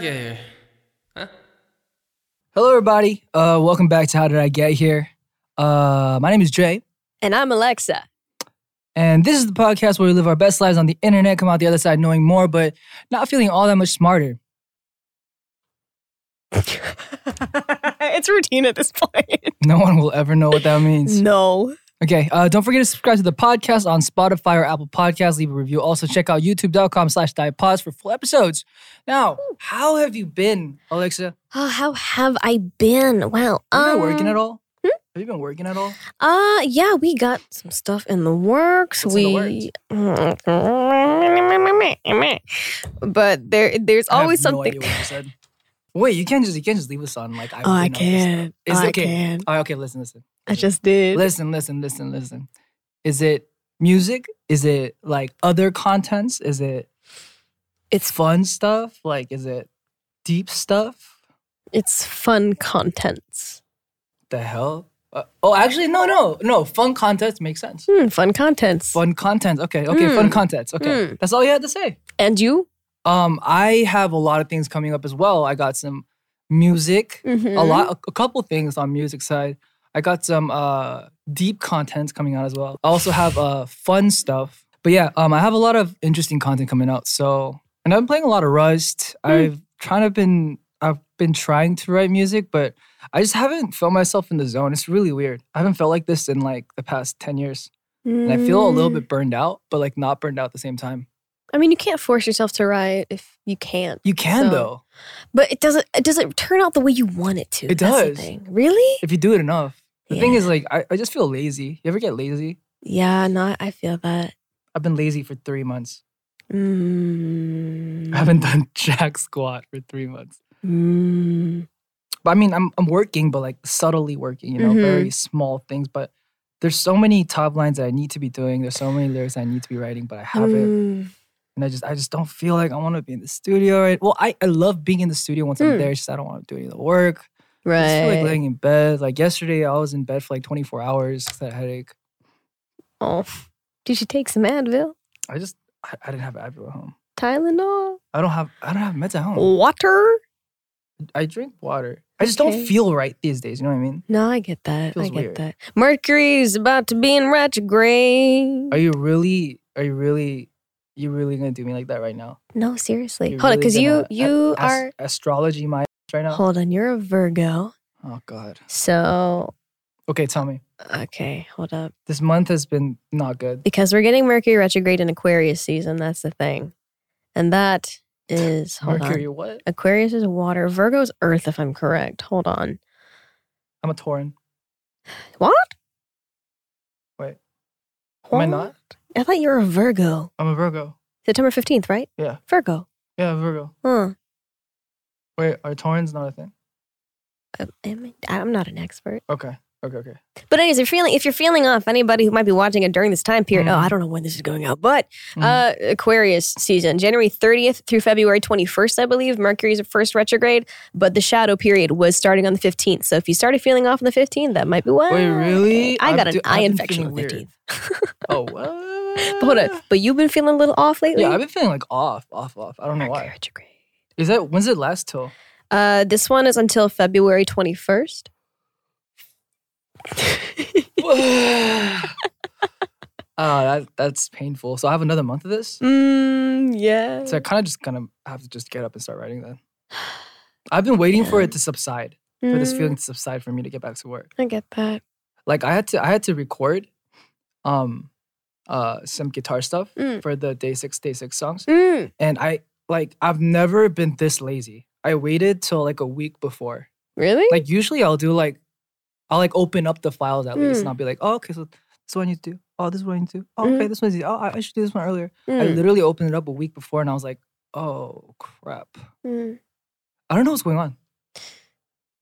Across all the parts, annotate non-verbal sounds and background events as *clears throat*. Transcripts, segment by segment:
get here? Huh? Hello, everybody. Uh, welcome back to How Did I Get Here? Uh, my name is Jae, And I'm Alexa. and this is the podcast where we live our best lives on the internet, come out the other side knowing more, but not feeling all that much smarter. *laughs* it's routine at this point. *laughs* No one will ever know what that means. No. Okay, uh, don't forget to subscribe to the podcast on Spotify or Apple Podcasts. Leave a review. Also, check out youtube.com slash divepods for full episodes. Now, how have you been, Alexa? Oh, how have I been? Wow. Have you um, been working at all? Have you been working at all? Uh, yeah, we got some stuff in the works. What's in the we, *laughs* but there, there's I always no something. idea what you said. Wait, you can't just you can't just leave us on like I. oh, I know this stuff. can. Is oh, it I okay? can. Oh, okay, listen, listen. I just did. Listen, listen, listen, listen. Is it music? Is it like other contents? Is it It's fun stuff? Like, is it deep stuff? it's fun contents. The hell? Uh, oh, actually, no, no, no. Fun contents makes sense. Hmm, fun contents. Fun contents. Okay, okay. Fun Hmm. contents. Okay, Hmm. that's all you had to say. And you? Um, I have a lot of things coming up as well. I got some music, Mhm. a lot, a, a couple things on music side. I got some uh deep contents coming out as well. I also have uh fun stuff. But yeah, um, I have a lot of interesting content coming out. So, and I've been playing a lot of Rust. I've trying to been I've been trying to write music, but I just haven't felt myself in the zone. It's really weird. I haven't felt like this in like the past ten years, and I feel a little Mm. bit burned out, but like not burned out at the same time. I mean, you can't force yourself to write if you can't. You can So- though. But it doesn't. It doesn't turn out the way you want it to. It does. Really? if you do it enough. The thing is, like, I, I just feel lazy. You ever get lazy? Yeah. No, I feel that. I've been lazy for three months. Mm. I haven't done *laughs* jack squat for three months. Mm. But I mean, I'm I'm working, but like subtly working. You know, Mhm. very small things. But there's so many top lines that I need to be doing. There's so many lyrics I need to be writing, but I haven't. Mm. And I just I just don't feel like I want to be in the studio. Right? Well, I I love being in the studio once I'm Mm. there. It's just I don't want to do any of the work. Right. I feel like laying in bed. Like yesterday, I was in bed for like 24 hours because I had a headache. oh, did you take some Advil, I just I, I didn't have Advil at home. Tylenol, I don't have I don't have meds at home. water? I drink water. I just don't feel right these days. You know what I mean? No, I get that. I get weird. that. Mercury's about to be in retrograde. Are you really? Are you really? You really gonna do me like that right now? no, seriously. You're Hold on, because you you a- are. astrology my right now. Hold on, you're a Virgo. Oh God. So Okay, tell me. okay, hold up. This month has been not good. because we're getting Mercury retrograde in Aquarius season. That's the thing, and that is hold Mercury, on. what? Aquarius is water. Virgo is earth, if I'm correct. Hold on. I'm a Tauran. What? Wait, am I not? I thought you were a Virgo. I'm a Virgo. September fifteenth, right? Yeah. Virgo. Yeah, Virgo. Huh. Wait, are Taurans not a thing? Um, am I, I'm not an expert, Okay. Okay. Okay. but anyways, if you're feeling if you're feeling off, anybody who might be watching it during this time period. Oh, Mhm. I don't know when this is going out, but Mhm. uh, Aquarius season, January 30th through February 21st, I believe. Mercury's first retrograde, but the shadow period was starting on the 15th. So if you started feeling off on the 15th, that might be why. Wait, really? I got an do- eye infection on the feeling 15th. oh what? *laughs* But hold on, but you've been feeling a little off lately. Yeah, I've been feeling like off, off, off. I don't know why. retrograde. Is that when's it last till? Uh, this one is until February 21st. Oh, *sighs* that that's painful. So I have another month of this. mm, yeah. So I kind of just gonna have to just get up and start writing then. *sighs* I've been waiting for it to subside, for this Mm, feeling to subside for me to get back to work. I get that. Like I had to I had to record um uh some guitar stuff Mm. for the day six day six songs. Mm, And I like I've never been this lazy. I waited till like a week before. really? Like usually I'll do like I'll like open up the files at least Mm. and I'll be like, oh okay, so this is what I need to do. Oh, this is what I need to do. Oh, okay, Mm. this one's easy. Oh, I I should do this one earlier. I Mm, literally opened it up a week before and I was like, oh crap. mm. I don't know what's going on.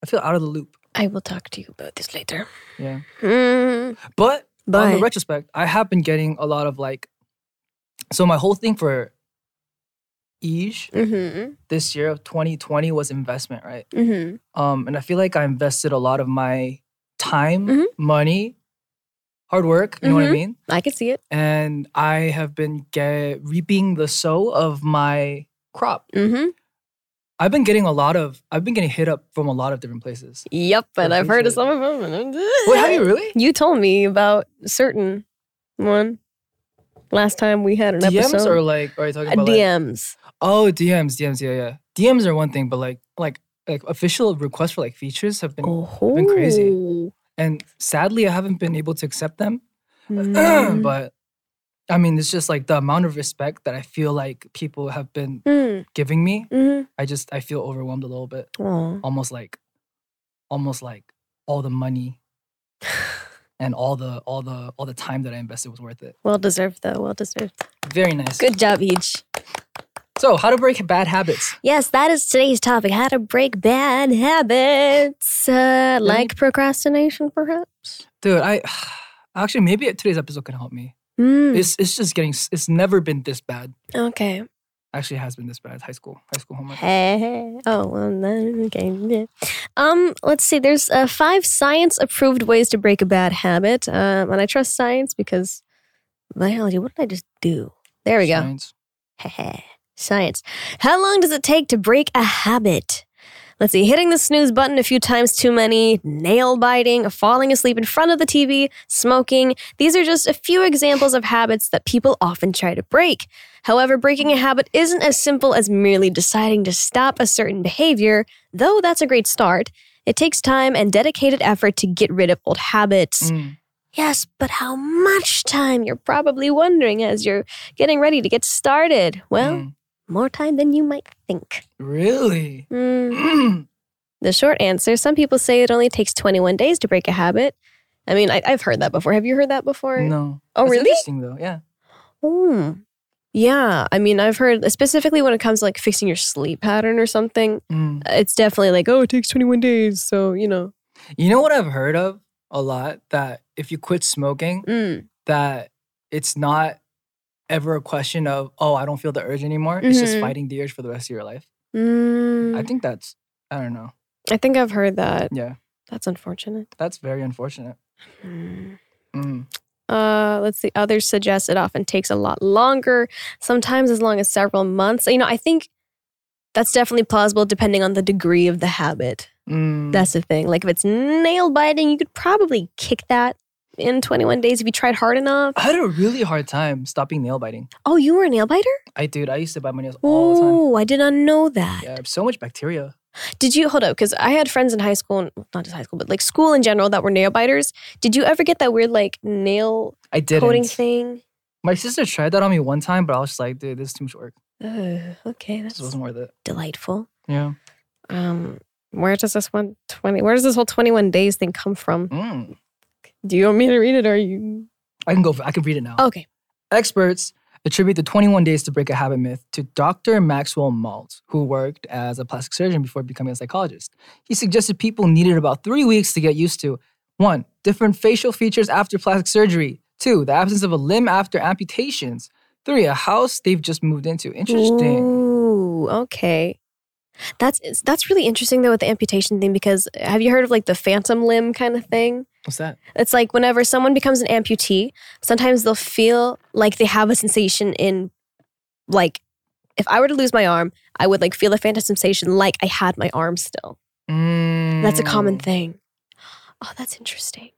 I feel out of the loop. I will talk to you about this later. Yeah. Mm, But, on the retrospect, I have been getting a lot of like so my whole thing for Eege mm-hmm, this year of 2020 was investment, right? mm-hmm. Um, and I feel like I invested a lot of my time, Mhm. money, hard work, you know what I Mhm. mean? I can see it. And I have been get, reaping the sow of my crop. Mm-hmm. I've been getting a lot of I've been getting hit up from a lot of different places. Yep, and I've heard of some of them. Wait, have you really? *laughs* You told me about certain one last time we had an DMs episode. or like are you talking Uh, about like, DMs. Oh, DMs, DMs, yeah, yeah. DMs are one thing, but like like like official requests for like features have been Oh, been crazy. and sadly I haven't been able to accept them. *clears throat* Mm. but I mean, it's just like the amount of respect that I feel like people have been Mm, giving me. mhm. I just I feel overwhelmed a little bit. Aw. Almost like almost like all the money *sighs* and all the all the all the time that I invested was worth it. Well deserved, though. Well deserved. Very nice. Good job, each. So, how to break bad habits? Yes, that is today's topic how to break bad habits. Uh, like procrastination, perhaps? Dude, I *sighs* actually maybe today's episode can help me. Mm, It's it's just getting it's never been this bad. okay. Actually, it has been this bad. High school, high school homework. Hey, oh, well, then, okay. yeah. Um, let's see. There's uh, five science-approved ways to break a bad habit, um, and I trust science because biology. What did I just do? There we go. Science. How long does it take to break a habit? Let's see, hitting the snooze button a few times too many, nail biting, falling asleep in front of the TV, smoking. These are just a few examples of habits that people often try to break. However, breaking a habit isn't as simple as merely deciding to stop a certain behavior, though that's a great start. It takes time and dedicated effort to get rid of old habits. Mm. Yes, but how much time? You're probably wondering as you're getting ready to get started. Well, Mm. More time than you might think. Really? Mm, the short answer some people say it only takes 21 days to break a habit. I mean, I, I've heard that before. Have you heard that before? no. Oh, That's really? Interesting though. Yeah. Oh. Yeah. I mean, I've heard specifically when it comes to like fixing your sleep pattern or something, Mm. it's definitely like, oh, it takes 21 days. So, you know. You know what I've heard of a lot that if you quit smoking, Mm. that it's not ever a question of oh I don't feel the urge anymore. It's just Mhm. fighting the urge for the rest of your life. Mm. I think that's I don't know. I think I've heard that. Yeah, That's unfortunate. that's very unfortunate. Mm. Mm. Uh, let's see. Others suggest it often takes a lot longer, sometimes as long as several months. You know, I think that's definitely plausible depending on the degree of the habit. Mm. That's the thing. Like if it's nail biting, you could probably kick that in 21 days if you tried hard enough. I had a really hard time stopping nail biting. Oh, you were a nail biter? I dude, I used to bite my nails all the time. Oh, I did not know that. Yeah, so much bacteria. Did you hold up? Because I had friends in high school, not just high school, but like school in general that were nail biters. Did you ever get that weird like nail I didn't. coating thing? My sister tried that on me one time, but I was just like, dude, this is too much work. Okay, This wasn't worth it. delightful. Yeah. Um, where does this one twenty? Where does this whole twenty one days thing come from? Mm. Do you want me to read it, or are you I can go. For, I can read it now. okay? Experts attribute the 21 days to break a habit myth to Dr. Maxwell Maltz, who worked as a plastic surgeon before becoming a psychologist. He suggested people needed about three weeks to get used to one, different facial features after plastic surgery, two, the absence of a limb after amputations, three, a house they've just moved into. Interesting. Ooh, okay. That's that's really interesting though with the amputation thing because have you heard of like the phantom limb kind of thing? What's that? It's like whenever someone becomes an amputee, sometimes they'll feel like they have a sensation in like if I were to lose my arm, I would like feel a phantom sensation like I had my arm still. That's a common Mm, thing. Oh, that's interesting.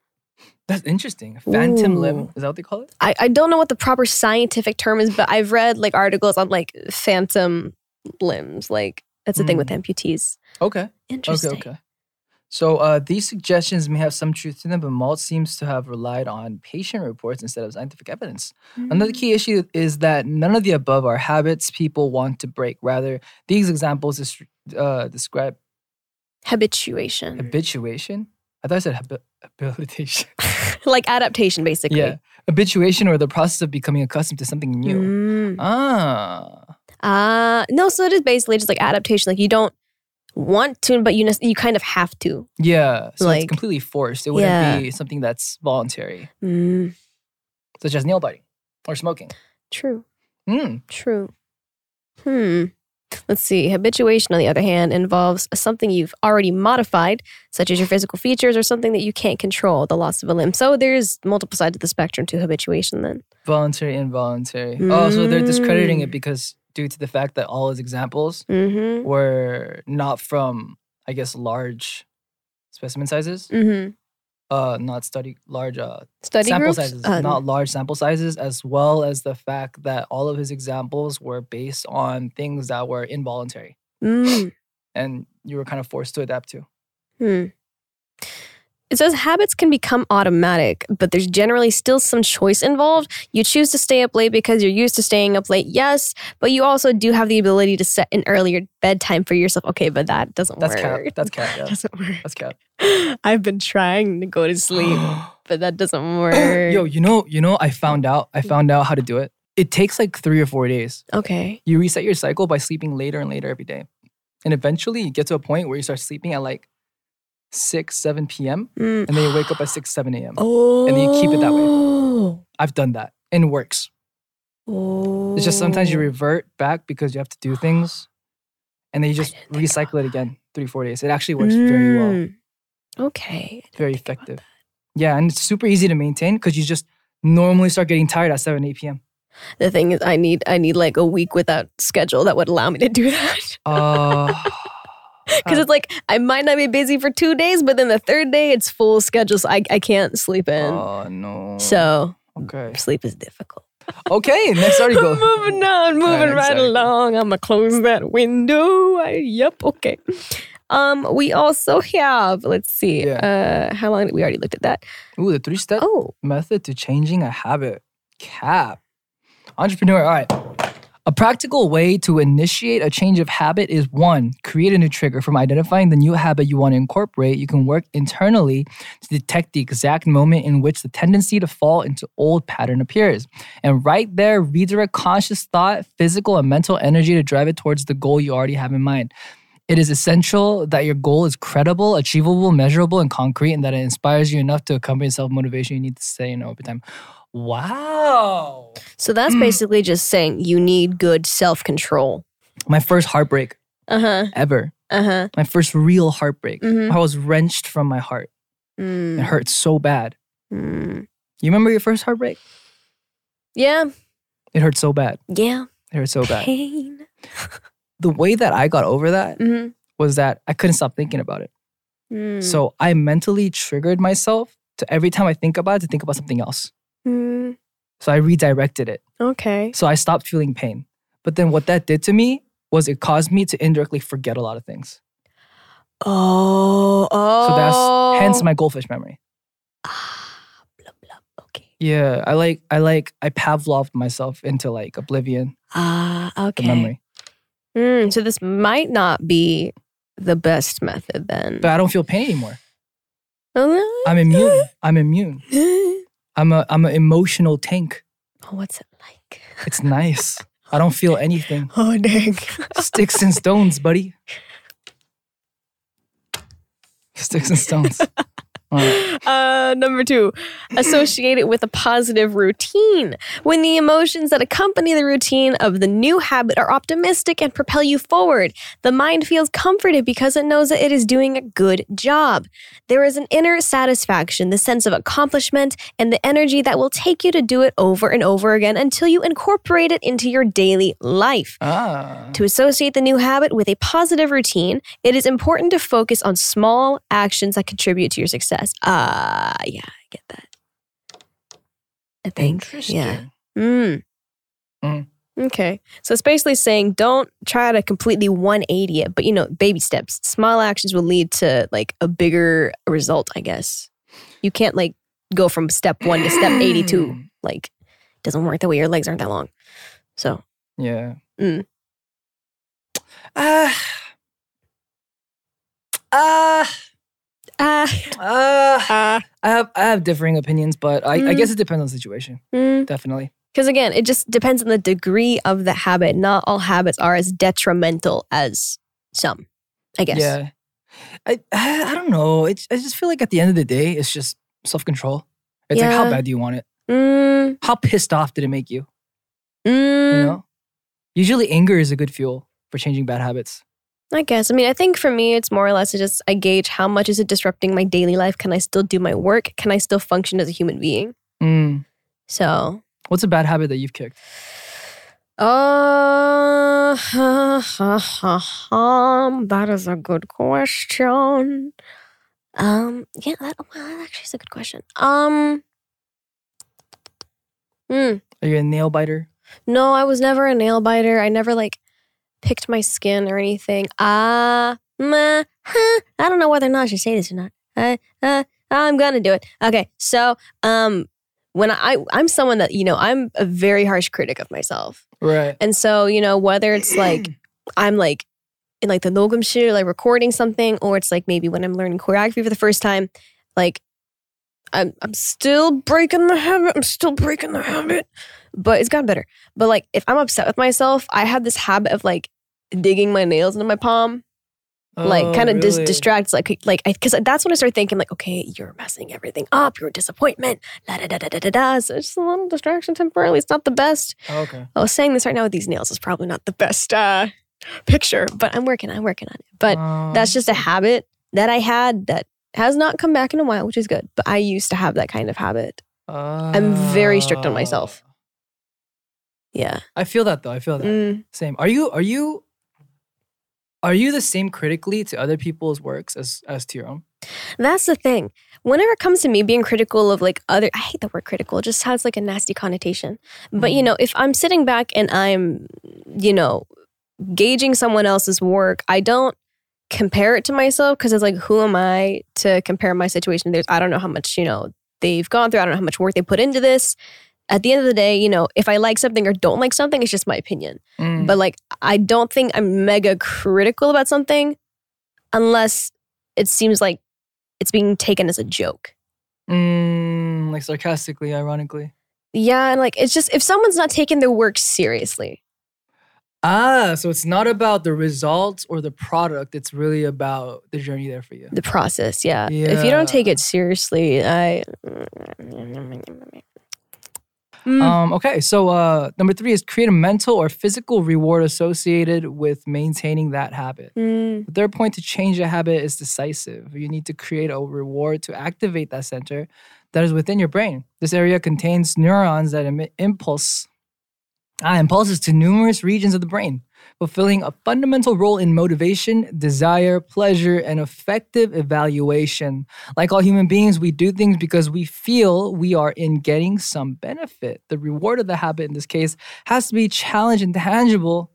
That's interesting. Phantom limb. Is that what they call it? I, I don't know what the proper scientific term is, but I've read like articles on like phantom limbs. Like that's the thing with amputees. Okay. Interesting. Okay, okay. So uh, these suggestions may have some truth to them, but Maltz seems to have relied on patient reports instead of scientific evidence. Another key issue is that none of the above are habits people want to break. Rather, these examples is, uh, describe Habituation. habituation. I thought I said habi- habilitation. *laughs* like adaptation, basically. yeah, habituation or the process of becoming accustomed to something new. Mm. Ah, Ah, no. So it is basically just like adaptation. Like you don't want to, but you ne- you kind of have to. yeah. So Like- it's completely forced. It wouldn't Yeah. be something that's voluntary, Mm, such as nail biting or smoking. true. Mm. True. Hmm. Let's see. Habituation, on the other hand, involves something you've already modified, such as your physical features or something that you can't control, the loss of a limb. So there's multiple sides of the spectrum to habituation then. Voluntary, involuntary. Oh, so they're discrediting it Mm. because due to the fact that all his examples Mm-hmm. were not from, I guess, large specimen sizes. Mm-hmm. Uh, not study large uh Study sample groups? sizes, Uh, not large sample sizes, as well as the fact that all of his examples were based on things that were involuntary mm. and you were kind of forced to adapt to. Hmm. It says habits can become automatic, but there's generally still some choice involved. You choose to stay up late because you're used to staying up late, yes, but you also do have the ability to set an earlier bedtime for yourself. Okay, but that doesn't work. That's work. cap. That's cap. Yeah. *laughs* doesn't work. That's cap. *laughs* I've been trying to go to sleep, *gasps* but that doesn't work. Yo, you know, you know, I found out. I found out how to do it. It takes like three or four days. okay. You reset your cycle by sleeping later and later every day, and eventually you get to a point where you start sleeping at like six, seven p.m. Mm. and then you wake up at six, seven a.m. Oh. then you keep it that way. way. I've done that and it works. Oh. It's just sometimes you revert back because you have to do things, and then you just didn't think about recycle it again three, four days. It actually works very well. Mm. Okay. Very effective. Yeah, and it's super easy to maintain because you just normally start getting tired at seven, eight p.m. The thing is, I need I need like a week without schedule that would allow me to do that. Uh, *laughs* *laughs* Because Uh, it's like I might not be busy for two days, but then the third day it's full schedule, so I, I can't sleep in. oh no. So okay. sleep is difficult. *laughs* Okay, next article. *laughs* moving on, moving right exactly. along. I'm gonna close that window. I, yep, okay. Um, we also have. Let's see. Uh, how long? We already looked at that. Ooh, the three-step Oh, method to changing a habit. Cap. Entrepreneur. All right. A practical way to initiate a change of habit is one, create a new trigger. From identifying the new habit you want to incorporate, you can work internally to detect the exact moment in which the tendency to fall into old pattern appears. And right there, redirect conscious thought, physical, and mental energy to drive it towards the goal you already have in mind. It is essential that your goal is credible, achievable, measurable, and concrete, and that it inspires you enough to accompany self motivation you need to stay in over time. Wow. so that's Mm. basically just saying you need good self control. My first heartbreak Uh huh. ever. Uh huh. My first real heartbreak. Mhm. I was wrenched from my heart. It hurt so bad. Mm. You remember your first heartbreak? Yeah. It hurt so bad. Yeah. It hurt so bad. Pain. The way that I got over that Mm-hmm. was that I couldn't stop thinking about it. Mm. So I mentally triggered myself to every time I think about it to think about something else. Mm. So I redirected it. Okay. So I stopped feeling pain. But then what that did to me was it caused me to indirectly forget a lot of things. Oh. Oh. So that's hence my goldfish memory. Ah, blah, blah. Okay. Yeah, I like I like I Pavloved myself into like oblivion, Ah. the okay. memory. Mm, so this might not be the best method then. But I don't feel pain anymore. oh, I'm immune. I'm immune. *laughs* I'm a I'm an emotional tank. Oh, what's it like? It's nice. I don't feel anything. *laughs* Oh dang. Sticks and stones, buddy. Sticks and stones. *laughs* Right. Uh, number two, associate it with a positive routine. When the emotions that accompany the routine of the new habit are optimistic and propel you forward, the mind feels comforted because it knows that it is doing a good job. There is an inner satisfaction, the sense of accomplishment, and the energy that will take you to do it over and over again until you incorporate it into your daily life. Ah. To associate the new habit with a positive routine, it is important to focus on small actions that contribute to your success. Ah, yeah, I get that. I think. Interesting. Yeah. Mm. Mm. Okay. So it's basically saying don't try to completely 180 it, but you know, baby steps. Small actions will lead to like a bigger result, I guess. You can't like go from step one to step 82. Like, it doesn't work that way. Your legs aren't that long. So, Yeah. Mm. Ah. Ah. Ah. ah. I have I have differing opinions, but I, I Mm. guess it depends on the situation. Mm. Definitely. Because again, it just depends on the degree of the habit. Not all habits are as detrimental as some, I guess. Yeah. I I *sighs* I don't know. It's I just feel like at the end of the day, it's just self control. It's like how bad do you want it? Mm, How pissed off did it make you? mm, You know. Usually, anger is a good fuel for changing bad habits. I guess. I mean, I think for me, it's more or less to just I gauge how much is it disrupting my daily life. Can I still do my work? Can I still function as a human being? Mm. So, What's a bad habit that you've kicked? Uh, *laughs* that is a good question. Um, yeah, that, well, that actually is a good question. Um, hmm. Are you a nail biter? No, I was never a nail biter. I never like picked my skin or anything. Ah, uh, meh, huh, I don't know whether or not I should say this or not. Uh, uh, I'm gonna do it. Okay, so um, when I I'm someone that you know I'm a very harsh critic of myself. Right. And so you know whether it's like *clears throat* I'm like in like the Nogum shit, like recording something, or it's like maybe when I'm learning choreography for the first time, like I'm I'm still breaking the habit. I'm still breaking the habit but it's gotten better. But like if I'm upset with myself, I have this habit of like digging my nails into my palm like Oh, kind of dis- really? distracts like like because that's when I start thinking like okay you're messing everything up you're a disappointment la da da da da da da so it's just a little distraction temporarily it's not the best Okay. I was saying this right now with these nails is probably not the best uh picture but I'm working I'm working on it but Um, that's just a habit that I had that has not come back in a while which is good but I used to have that kind of habit I'm very strict on myself. Yeah I feel that though. I feel that. Mm, Same. Are you are you are you the same critically to other people's works as as to your own? That's the thing. Whenever it comes to me being critical of like other, I hate the word critical. It just has like a nasty connotation. But you Mhm. know, if I'm sitting back and I'm, you know, gauging someone else's work, I don't compare it to myself because it's like, who am I to compare my situation? There's, I don't know how much you know they've gone through. I don't know how much work they put into this. At the end of the day, you know, if I like something or don't like something, it's just my opinion. Mm. But like, I don't think I'm mega critical about something unless it seems like it's being taken as a joke. Mm, like sarcastically, ironically. Yeah, and like it's just if someone's not taking their work seriously. Ah, so it's not about the results or the product. It's really about the journey there for you. The process, yeah. If you don't take it seriously, I Mm. Um, okay, so uh, number three is create a mental or physical reward associated with maintaining that habit. Mm, The third point to change a habit is decisive. You need to create a reward to activate that center that is within your brain. This area contains neurons that emit impulse, ah, impulses to numerous regions of the brain, fulfilling a fundamental role in motivation, desire, pleasure, and effective evaluation. Like all human beings, we do things because we feel we are in getting some benefit. The reward of the habit in this case has to be challenging and tangible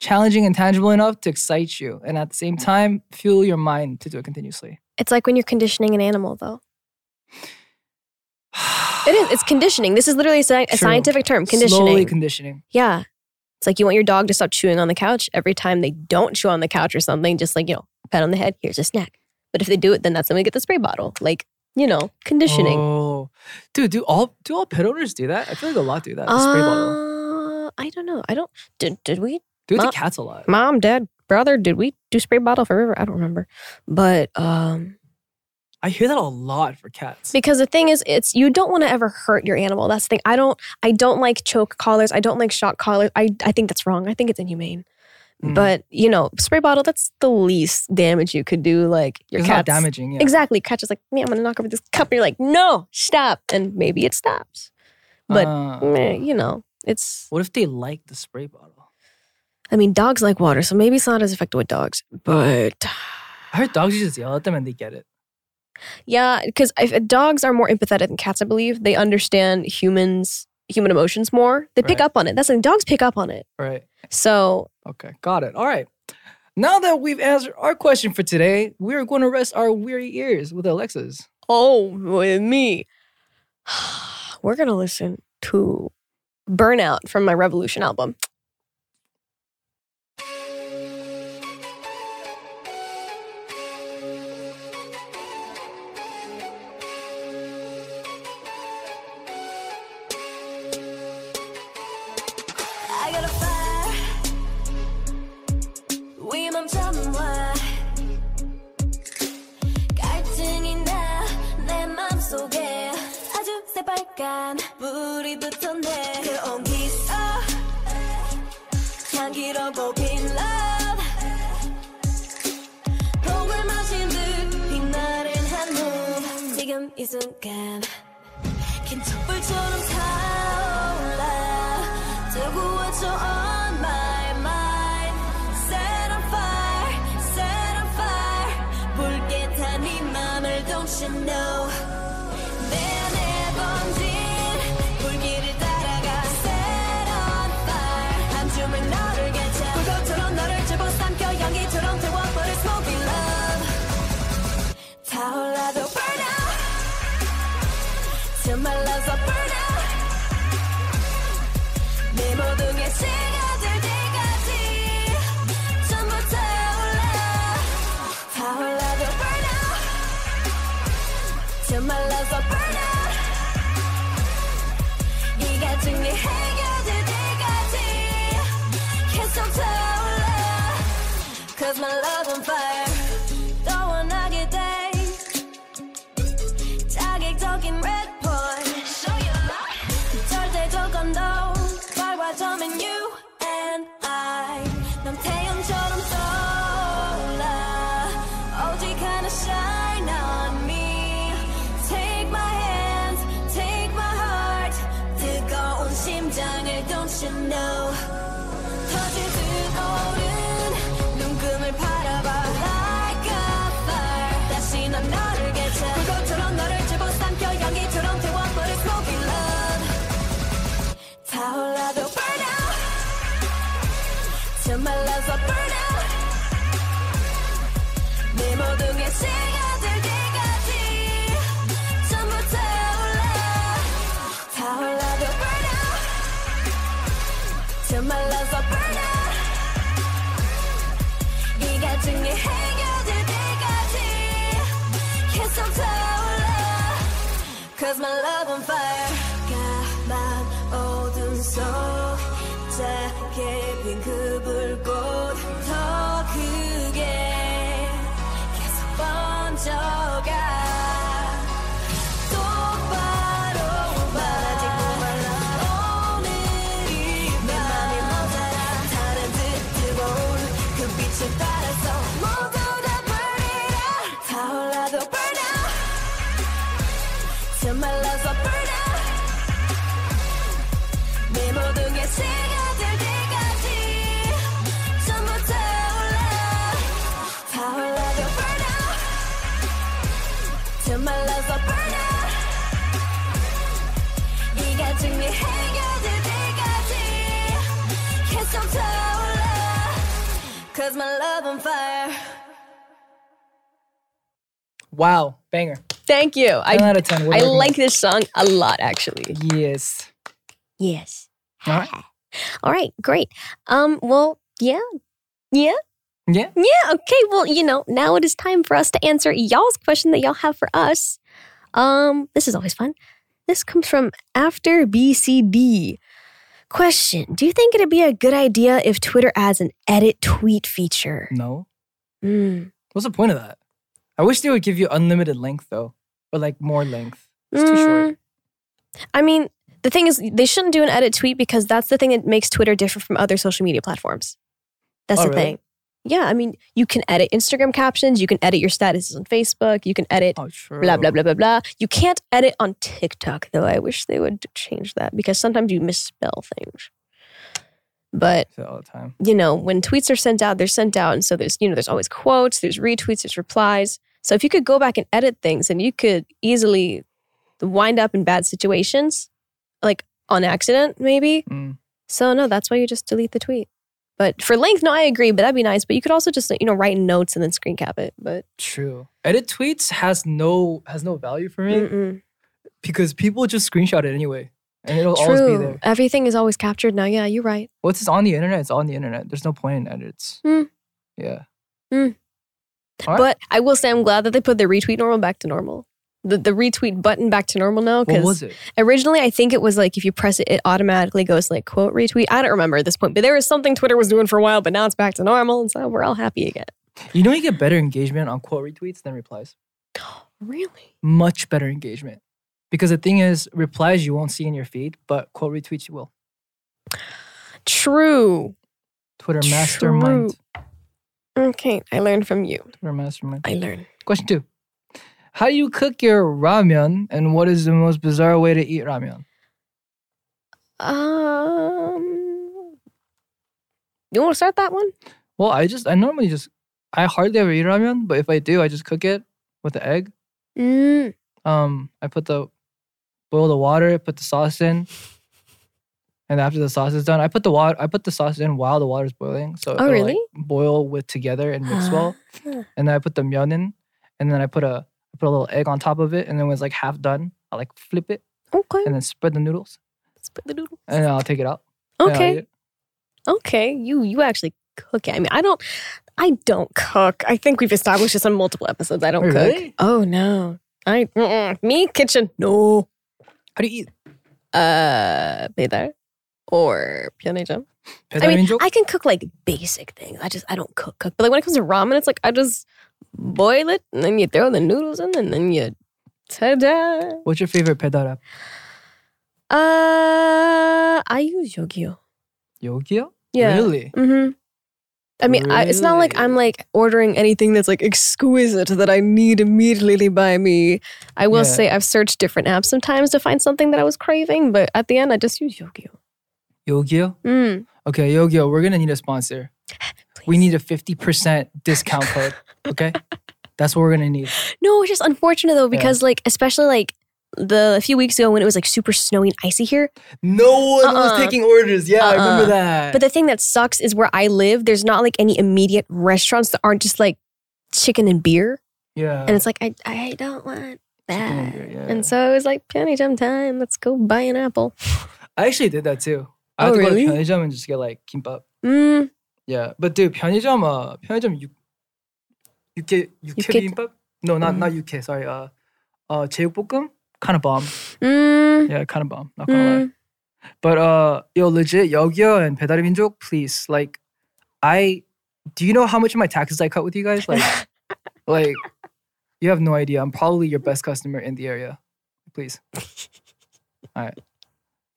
challenging and tangible enough to excite you and at the same time fuel your mind to do it continuously it's like when you're conditioning an animal, though. It is. It's conditioning. This is literally a, sci- a scientific term. Conditioning. slowly Conditioning. yeah. It's like you want your dog to stop chewing on the couch every time they don't chew on the couch or something. Just like you know, pat on the head. Here's a snack. But if they do it, then that's when we get the spray bottle. Like you know, conditioning. oh dude do all do all pet owners do that i feel like a lot do that the spray bottle Uh, I don't know. I don't. Did, did we, do to cats a lot mom, dad, brother, did we do spray bottle for River? I don't remember. But um, i hear that a lot for cats because the thing is, it's you don't want to ever hurt your animal. That's the thing. I don't. I don't like choke collars. I don't like shock collars. I I think that's wrong. I think it's inhumane. Mm. But you know, spray bottle. That's the least damage you could do. Like your not damaging yeah Exactly. Catch is like, me, I'm gonna knock over this cup. And you're like, no, stop. And maybe it stops. But Uh, meh, you know, it's what if they like the spray bottle I mean, dogs like water, so maybe it's not as effective with dogs. But i heard dogs just yell at them and they get it yeah, because dogs are more empathetic than cats, I believe. They understand humans, human emotions more. They pick Right. up on it. That's like dogs pick up on it. right So okay got it all right now that we've answered our question for today we're going to rest our weary ears with alexa's oh, with me, *sighs* we're gonna listen to "Burnout" from my Revolution album. 순간 긴 촛불처럼 타올라 뜨거워 저 on my mind Set on fire, set on fire 붉게 탄네 맘을 don't you know Cause my love on fire. 까만 어둠 속 작게 핀 그 불꽃 더 크게 계속 번져 Cause my love on fire Wow, banger. Thank you. 10 I out of 10. What I do you like this song a lot, actually. Yes. Yes. All right. *laughs* All right, great. Um, well, yeah. Yeah. Yeah. Yeah, okay. Well, you know, now it is time for us to answer y'all's question that y'all have for us. Um, this is always fun. This comes from After BCD. Question Do you think it'd be a good idea if Twitter adds an edit tweet feature? No. Mm. What's the point of that? I wish they would give you unlimited length though, or like more length. It's too short. Mm. I mean, the thing is, they shouldn't do an edit tweet because that's the thing that makes Twitter different from other social media platforms. That's Oh, the really? thing. Yeah, I mean, you can edit Instagram captions, you can edit your statuses on Facebook, you can edit Oh, blah blah blah blah blah. You can't edit on TikTok though. I wish they would change that because sometimes you misspell things. But all the time. you know, when tweets are sent out, they're sent out, and so there's you know there's always quotes, there's retweets, there's replies. So if you could go back and edit things, and you could easily wind up in bad situations, like on accident maybe. Mm. So no, that's why you just delete the tweet. But for length, no, I agree. But that'd be nice. But you could also just you know write notes and then screen cap it. But True. Edit tweets has no has no value for me mm-mm. because people just screenshot it anyway, and it'll always be true, there. everything is always captured now. Yeah, you're right. What's on the internet? It's on the internet. There's no point in edits. Hmm. Yeah. All right. But I will say I'm glad that they put the retweet normal back to normal. The, the retweet button back to normal now What because was it? originally I think it was like if you press it, it automatically goes like quote retweet. I don't remember at this point, but there was something Twitter was doing for a while, but now it's back to normal, and so we're all happy again. You know, you get better engagement on quote retweets than replies. *gasps* Really? Much better engagement. Because the thing is, replies you won't see in your feed, but quote retweets you will. True. Twitter mastermind. Okay, I learned from you. Twitter mastermind. I learned. Question two. How do you cook your ramen and what is the most bizarre way to eat ramen? Um, you want to start that one? Well, I just I normally just I hardly ever eat ramen, but if I do, I just cook it with the egg. Mm, Um, I put the boil the water, put the sauce in, and after the sauce is done, I put the water I put the sauce in while the water is boiling, so Oh, it'll, like, really? boil with together and mix well. Ah. And then I put the myeon in, and then I put a put a little egg on top of it, and then when it's like half done, I like flip it. Okay. And then spread the noodles. Spread the noodles. And I'll take it out. Okay. It. Okay. You you actually cook it. I mean, I don't I don't cook. I think we've established this on multiple episodes. I don't Wait, cook. Really? Oh no. I me kitchen. No. How do you eat? Uh, 배달 or pyeonhaejjeom. I mean, I can cook like basic things. I just I don't cook cook. But like when it comes to ramen, it's like I just boil it and then you throw the noodles in and then you ta-da. What's your favorite 배달 app? Uh I use Yogiyo. Yogia? Yeah. Really? Mm-hmm. I mean, I, it's not like I'm like ordering anything that's like exquisite that I need immediately by me. I will Yeah. say I've searched different apps sometimes to find something that I was craving, but at the end I just use Yogiyo. Yogio? Mm. Okay, Yogio, we're gonna need a sponsor. Please. We need a 50% discount code. Okay. *laughs* That's what we're going to need. No, it's just unfortunate though, because yeah. like, especially like, the a few weeks ago when it was like super snowy and icy here. No one uh-uh. was taking orders. Yeah, uh-uh. I remember uh-uh. that. But the thing that sucks is where I live, there's not like any immediate restaurants that aren't just like chicken and beer. Yeah. And it's like I I don't want that. And, yeah. and so it was like Johnny Jam time. Let's go buy an apple. I actually did that too. Oh, I oh, had to really? go to Johnny Jam and just get like kimbap. Mm. Yeah, but dude, 편의점 어 편의점 육 육회 육회 bibimbap? No, not not 육회. Sorry. Uh, uh, 제육볶음? Kind of bomb. Mm. Yeah, kind of bomb. Not gonna mm. lie. But uh, yo, legit, Yogiyo and 배달의 민족, please. Like, I, do you know how much of my taxes I cut with you guys? Like, *laughs* like, you have no idea. I'm probably your best customer in the area. Please. *laughs* All right.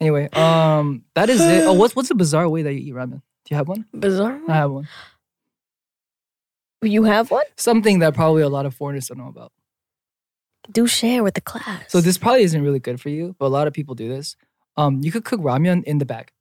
Anyway, um, that is it. Oh, what's what's a bizarre way that you eat ramen? Do you have one? Bizarre. I have one. You have one? Something that probably a lot of foreigners don't know about. Do share with the class. So this probably isn't really good for you, but a lot of people do this. Um, you could cook ramen in the bag.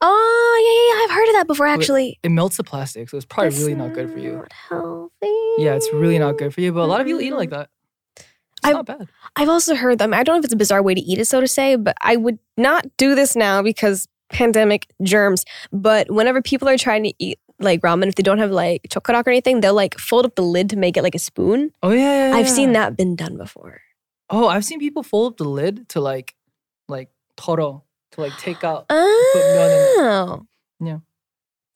Oh yeah, yeah, yeah. I've heard of that before. Actually, It melts the plastic, so it's probably That's really not good for you. not Healthy. Yeah, it's really not good for you, but a lot of people eat it like that. It's I- not bad. I've also heard them. I don't know if it's a bizarre way to eat it, so to say, but I would not do this now because pandemic germs. But whenever people are trying to eat like ramen, if they don't have like chocolate or anything, they'll like fold up the lid to make it like a spoon. Oh yeah, yeah, I've seen that been done before. Oh, I've seen people fold up the lid to like, like toro to like take out. Oh, Yeah.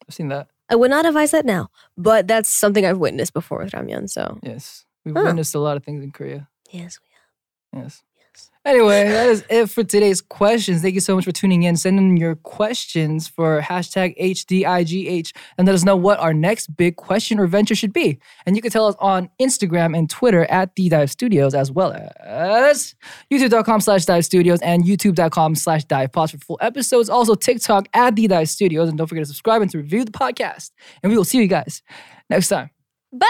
I've seen that. I would not advise that now, but that's something I've witnessed before with ramyun. So Yes, we've Huh. witnessed a lot of things in Korea. yes, we have. Yes. Anyway, that is it for today's questions. Thank you so much for tuning in. Send in your questions for hashtag HDIGH and let us know what our next big question or venture should be. And you can tell us on Instagram and Twitter at The Dive Studios, as well as youtube.com slash dive studios and youtube.com slash dive pods for full episodes. Also, TikTok at The Dive Studios. And don't forget to subscribe and to review the podcast. And we will see you guys next time. Bye.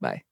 Bye.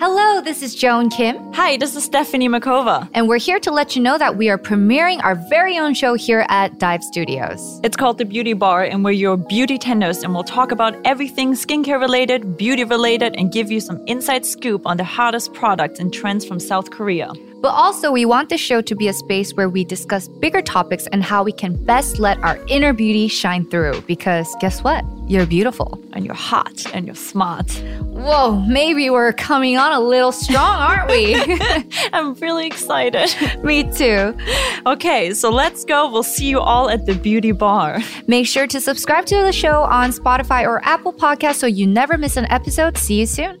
Hello, this is Joan Kim, Hi, this is Stephanie Makova. and we're here to let you know that we are premiering our very own show here at Dive Studios. It's called The Beauty Bar, and we're your beauty tenders, and we'll talk about everything skincare related, beauty related, and give you some inside scoop on the hottest products and trends from South Korea. But also, we want this show to be a space where we discuss bigger topics and how we can best let our inner beauty shine through. Because guess what? You're beautiful. And you're hot and you're smart. Whoa, maybe we're coming on a little strong, aren't we? *laughs* *laughs* I'm really excited. Me too. Okay, so let's go. We'll see you all at the Beauty Bar. Make sure to subscribe to the show on Spotify or Apple Podcasts so you never miss an episode. See you soon.